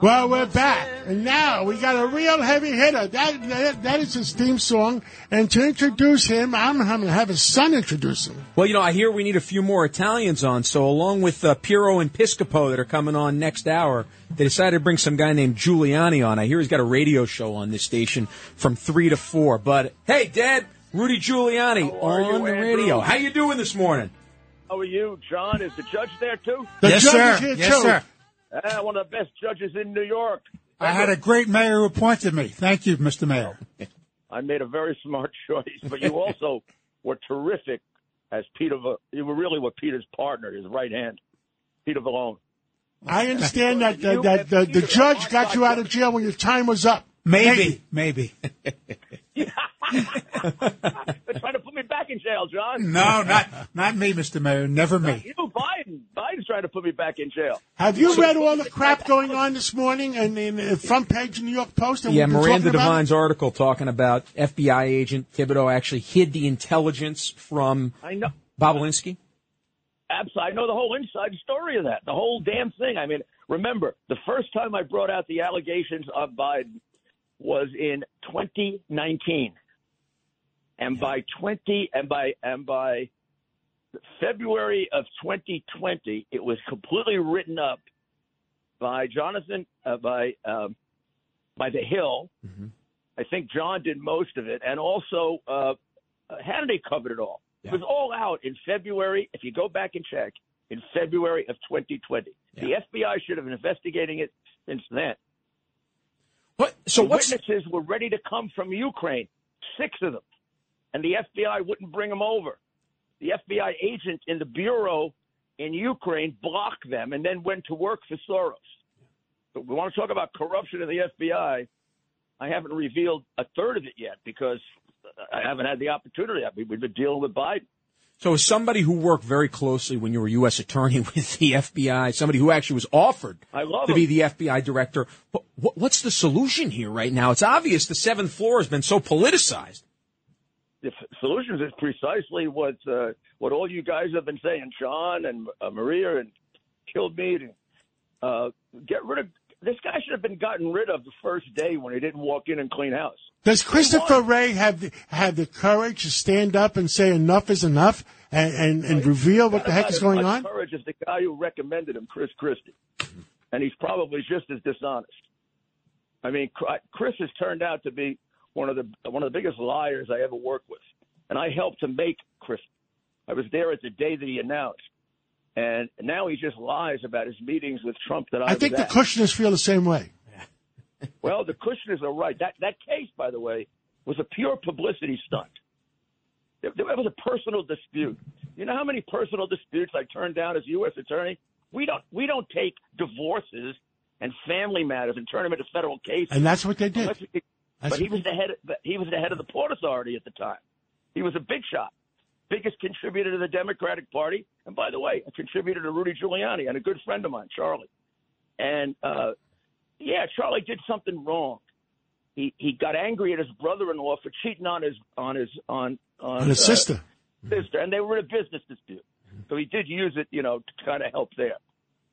Well, we're back, and now we got a real heavy hitter. That, that, that is his theme song, and to introduce him, I'm going to have his son introduce him. Well, you know, I hear we need a few more Italians on, so along with uh, Piero and Piscopo that are coming on next hour, they decided to bring some guy named Giuliani on. I hear he's got a radio show on this station from 3 to 4. But, hey, Dad, Rudy Giuliani on you, the Andrew? radio. How you doing this morning? How are you, John? Is the judge there too? The Yes, judge sir. is here Yes, too. sir. Ah, one of the best judges in New York. I had a great mayor who appointed me. Thank you, Mr. Mayor. I made a very smart choice, but you also were terrific as Peter. You were really what Peter's partner, his right hand, Peter Vallone. I understand that, that, that the, the judge got you out of jail when your time was up. Maybe, maybe. They're trying to put me back in jail, John. No, not not me, Mr. Mayor. Never me. You, Biden. Biden's trying to put me back in jail. Have you read all the crap going on this morning and in the front page of the New York Post? And Yeah, Miranda talking about? Devine's article talking about FBI agent Thibodeau actually hid the intelligence from I know. Bobulinski. Absolutely. I know the whole inside story of that, the whole damn thing. I mean, remember, the first time I brought out the allegations of Biden was in 2019. And by 20 and by and by February of 2020, it was completely written up by Jonathan uh, by um, by the Hill. I think John did most of it, and also uh, Hannity covered it all. It was all out in February. If you go back and check, in February of 2020, the FBI should have been investigating it since then. What? So the what's witnesses were ready to come from Ukraine, six of them, and the FBI wouldn't bring them over. The FBI agent in the bureau in Ukraine blocked them and then went to work for Soros. But we want to talk about corruption in the FBI. I haven't revealed a third of it yet because I haven't had the opportunity. I mean, we've been dealing with Biden. So, as somebody who worked very closely when you were U.S. attorney with the FBI, somebody who actually was offered to be the FBI director, what, what, what's the solution here right now? It's obvious the seventh floor has been so politicized. The solutions is precisely what uh, what all you guys have been saying, Sean and uh, Maria and Kilmeade. And, uh, get rid of this guy should have been gotten rid of the first day when he didn't walk in and clean house. Does Christopher Wray have the, have the courage to stand up and say enough is enough and, and, and reveal what the heck is going on? Courage as the guy who recommended him, Chris Christie, and he's probably just as dishonest. I mean, Chris has turned out to be one of the one of the biggest liars I ever worked with, and I helped to make Chris. I was there at the day that he announced, and now he just lies about his meetings with Trump. That I, I think was the at. Kushners feel the same way. Well, the Kushners are right. That that case, by the way, was a pure publicity stunt. There, there was a personal dispute. You know how many personal disputes I turned down as U.S. attorney? We don't we don't take divorces and family matters and turn them into federal cases. And that's what they did. Unless we- That's but he was the head. But he was the head of the Port Authority at the time. He was a big shot, biggest contributor to the Democratic Party, and by the way, a contributor to Rudy Giuliani and a good friend of mine, Charlie. And uh, yeah, Charlie did something wrong. He he got angry at his brother-in-law for cheating on his on his on on, And his uh, sister. sister, and they were in a business dispute. So he did use it, you know, to kind of help there.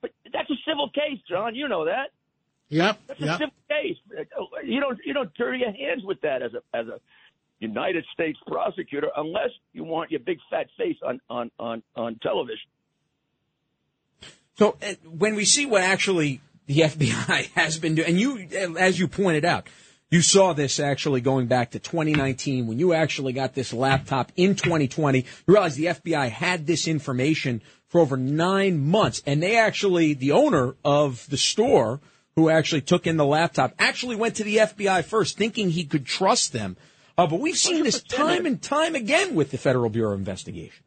But that's a civil case, John. You know that. Yep. That's a Yep. civil case. You don't you don't dirty your hands with that as a as a United States prosecutor unless you want your big fat face on on on on television. So uh, when we see what actually the FBI has been doing, and you, uh, as you pointed out, you saw this actually going back to 2019 when you actually got this laptop in 2020. You realize the FBI had this information for over nine months, and they actually, the owner of the store who actually took in the laptop actually went to the FBI first, thinking he could trust them. Uh, but we've seen this time and time again with the Federal Bureau of Investigation.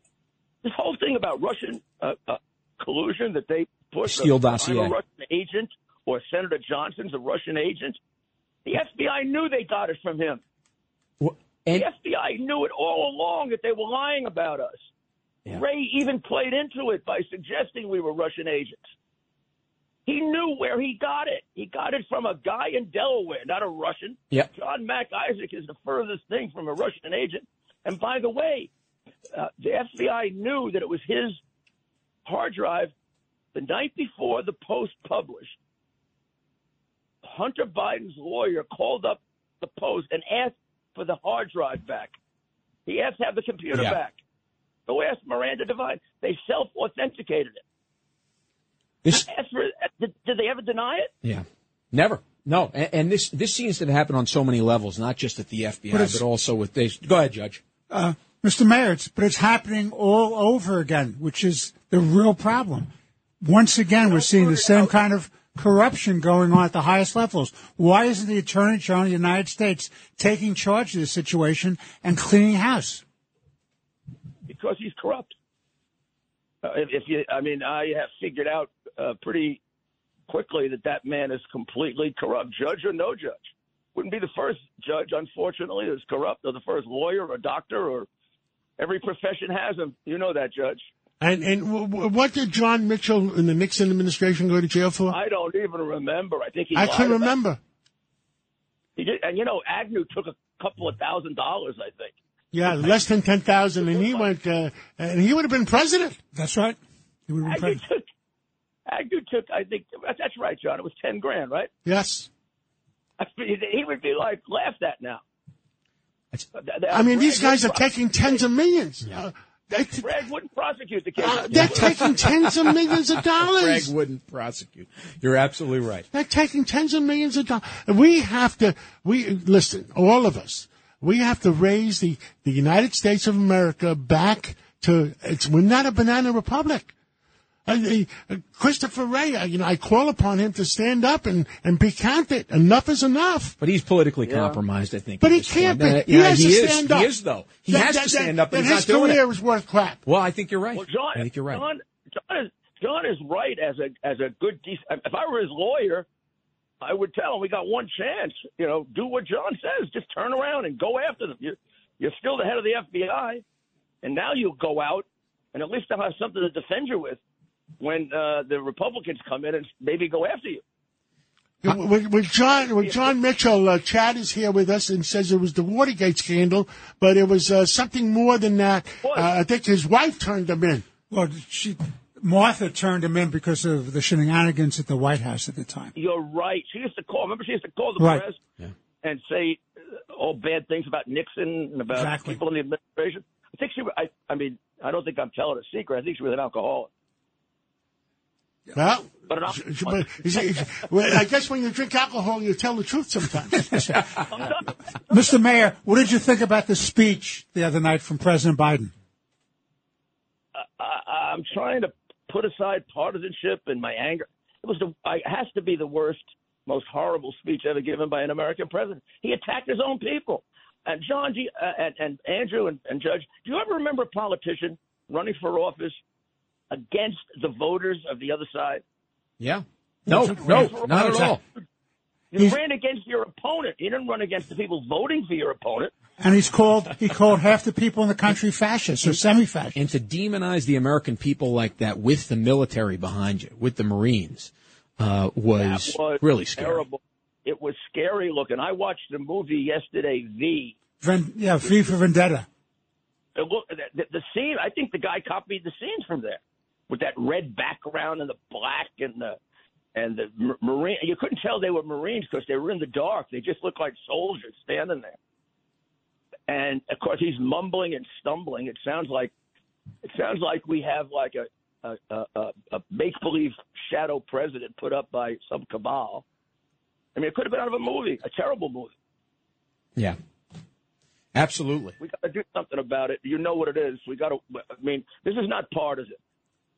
This whole thing about Russian uh, uh, collusion that they push Steele I'm a. Russian agent or Senator Johnson's a Russian agent. The FBI knew they got it from him. And The FBI knew it all along that they were lying about us. Yeah. Wray even played into it by suggesting we were Russian agents. He knew where he got it. He got it from a guy in Delaware, not a Russian. yeah, John Mac Isaac is the furthest thing from a Russian agent. And by the way, uh, the FBI knew that it was his hard drive the night before the Post published. Hunter Biden's lawyer called up the Post and asked for the hard drive back. He asked to have the computer Yeah. back. Go ask Miranda Devine. They self authenticated it. This for, did, did they ever deny it? Yeah, never. No, and, and this this seems to happen on so many levels, not just at the FBI, But but, also with this. Go ahead, Judge. Uh, Mr. Mayor, it's, but it's happening all over again, which is the real problem. Once again, we're seeing the same kind of corruption going on at the highest levels. Why isn't the Attorney General of the United States taking charge of this situation and cleaning house? because he's corrupt. Uh, if, if you, I mean, I have figured out uh, pretty quickly that that man is completely corrupt, judge or no judge. Wouldn't be the first judge, unfortunately, that's corrupt, or the first lawyer or doctor, or every profession has him. You know that, Judge. And and w- w- what did John Mitchell in the Nixon administration go to jail for? I don't even remember. I think he. I can about- remember. He did, and you know, Agnew took a couple of thousand dollars. I think. Yeah, less than ten thousand, and he went, uh, and he would have been president. That's right. He would have been Agnew president. took. Agnew took. I think that's right, John. It was ten grand, right? Yes, I mean, he would be like laughed at now. I mean these guys are taking tens of millions. Uh, they, pro- Bragg wouldn't prosecute the case. uh, they're taking tens of millions of dollars. Greg dollars. wouldn't prosecute. You're absolutely right. They're taking tens of millions of dollars. We have to. We listen, all of us. We have to raise the the United States of America back to. It's we're not a banana republic. Uh, uh, Christopher Wray, uh, you know, I call upon him to stand up and, and be counted. Enough is enough. But he's politically compromised, I think. But he can't point. be. Uh, He yeah, has he to is. stand up. He is, though. He That- has that- to stand up, and that he's his not doing career it. was worth crap. Well, I think you're right. Well, John, I think you're right. John, John is John is right as a as a good. dec- If I were his lawyer, I would tell him we got one chance. You know, do what John says. Just turn around and go after them. You're you're still the head of the FBI, and now you go out and at least they'll have something to defend you with when uh, the Republicans come in and maybe go after you. With, with John, with John Mitchell, uh, Chad is here with us and says it was the Watergate scandal, but it was uh, something more than that. Uh, I think his wife turned him in. Well, she, Martha turned him in because of the shenanigans at the White House at the time. You're right. She used to call. Remember, she used to call the Right. press and say uh, all bad things about Nixon and about Exactly. people in the administration. I think she. I, I mean, I don't think I'm telling a secret. I think she was an alcoholic. Well, But an sh- sh- but you well, I guess when you drink alcohol, you tell the truth sometimes. Mr. Mayor, what did you think about the speech the other night from President Biden? I, I'm trying to put aside partisanship and my anger. It was the. I, it has to be the worst, most horrible speech ever given by an American president. He attacked his own people. And John, G, uh, and, and Andrew and, and Judge, do you ever remember a politician running for office against the voters of the other side? Yeah. No, no, not at all. You He's- ran against your opponent. You didn't run against the people voting for your opponent. And he's called he called half the people in the country fascists or semi-fascists. And to demonize the American people like that with the military behind you, with the Marines, uh, was, was really scary. Terrible. It was scary looking. I watched the movie yesterday, V. Ven, yeah, V for Vendetta. It look, the, the, the scene. I think the guy copied the scenes from there, with that red background and the black and the and the marine. You couldn't tell they were Marines because they were in the dark. They just looked like soldiers standing there. And of course, he's mumbling and stumbling. It sounds like it sounds like we have like a a, a, a, make believe shadow president put up by some cabal. I mean, it could have been out of a movie, a terrible movie. Yeah. Absolutely. We got to do something about it. You know what it is. We got to. I mean, this is not partisan.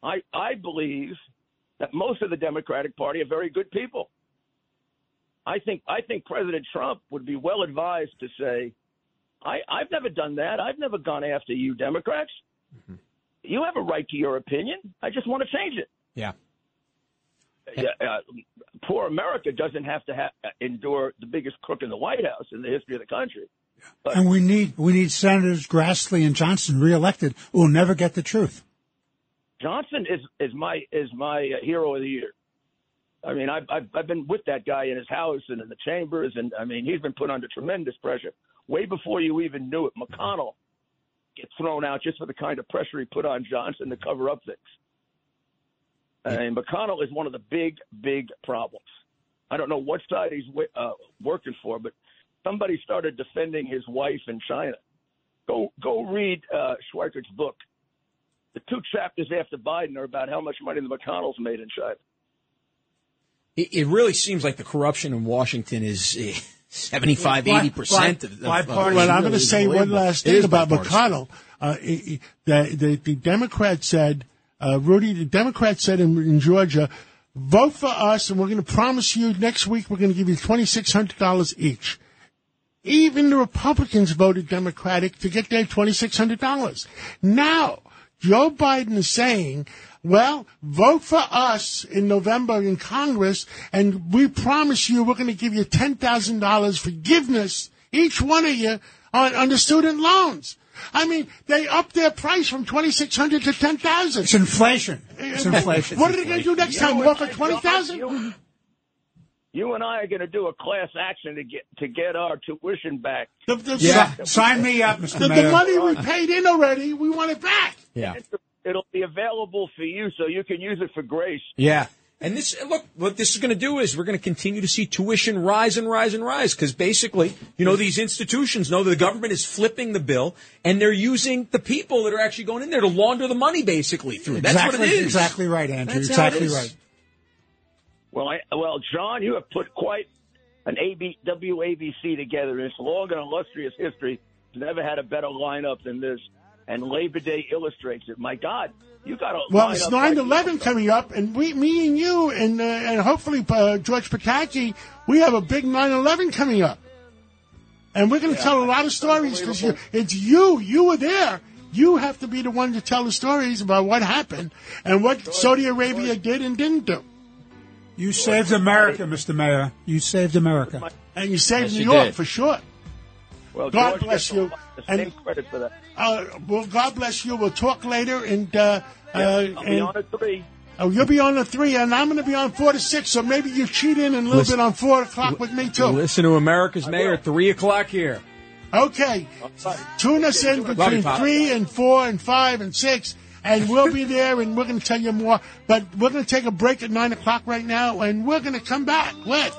I I believe that most of the Democratic Party are very good people. I think I think President Trump would be well advised to say, I I've never done that. I've never gone after you Democrats. You have a right to your opinion. I just want to change it. Yeah. yeah, uh, poor America doesn't have to ha- endure the biggest crook in the White House in the history of the country. And we need we need Senators Grassley and Johnson reelected who will never get the truth. Johnson is is my is my uh, hero of the year. I mean, I've, I've I've been with that guy in his house and in the chambers, and I mean, he's been put under tremendous pressure way before you even knew it. McConnell gets thrown out just for the kind of pressure he put on Johnson to cover up things. And McConnell is one of the big, big problems. I don't know what side he's uh, working for, but somebody started defending his wife in China. Go go read uh, Schweizer's book. The two chapters after Biden are about how much money the McConnells made in China. It, it really seems like the corruption in Washington is. Eh, 75, 80 percent of the Well, I'm going to say one last thing about McConnell. Uh, the, the, the Democrat said, uh, Rudy, the Democrat said in, in Georgia, vote for us and we're going to promise you next week we're going to give you $2,600 each. Even the Republicans voted Democratic to get their $2,600. Now, Joe Biden is saying, well, vote for us in November in Congress, and we promise you we're going to give you $10,000 forgiveness, each one of you, on, on the student loans. I mean, they upped their price from twenty six hundred to ten thousand. It's inflation. It's inflation. What are they going to do next time? Work for twenty thousand? You and I are going to do a class action to get to get our tuition back. The, the, Yeah, sign me up, Mr. the, Mayor. the money we paid in already, we want it back. Yeah. It'll be available for you, so you can use it for grace. Yeah. And this, look, what this is going to do is we're going to continue to see tuition rise and rise and rise because basically, you know, these institutions know that the government is flipping the bill and they're using the people that are actually going in there to launder the money basically through. That's exactly, what it is. Exactly right, Andrew. That's how it exactly right. Well, I, well, John, you have put quite an AB, WABC together in its long and illustrious history. Never had a better lineup than this, and Labor Day illustrates it. My God, you got a Well, it's like 9-11 coming up, and we, me and you, and uh, and hopefully uh, George Pataki, we have a big 9-11 coming up, and we're going to tell a lot of stories because it's you. You were there. You have to be the one to tell the stories about what happened and what Saudi Arabia did and didn't do. You saved America, Mr. Mayor. You saved America. And you saved Yes, New you York did. for sure. Well, God George bless gets a you. lot- The And- same credit for that. Uh, well, God bless you. We'll talk later, and uh, uh, I'll be and- on at three. oh, you'll be on the three, and I'm going to be on four to six. So maybe you cheat in and a little Listen- bit on four o'clock with me too. Listen to America's Mayor, will. 3 o'clock here. Okay. Tune us in Love you, between Pop. three and four and five and six, and we'll be there, and we're going to tell you more. But we're going to take a break at nine o'clock right now, and we're going to come back with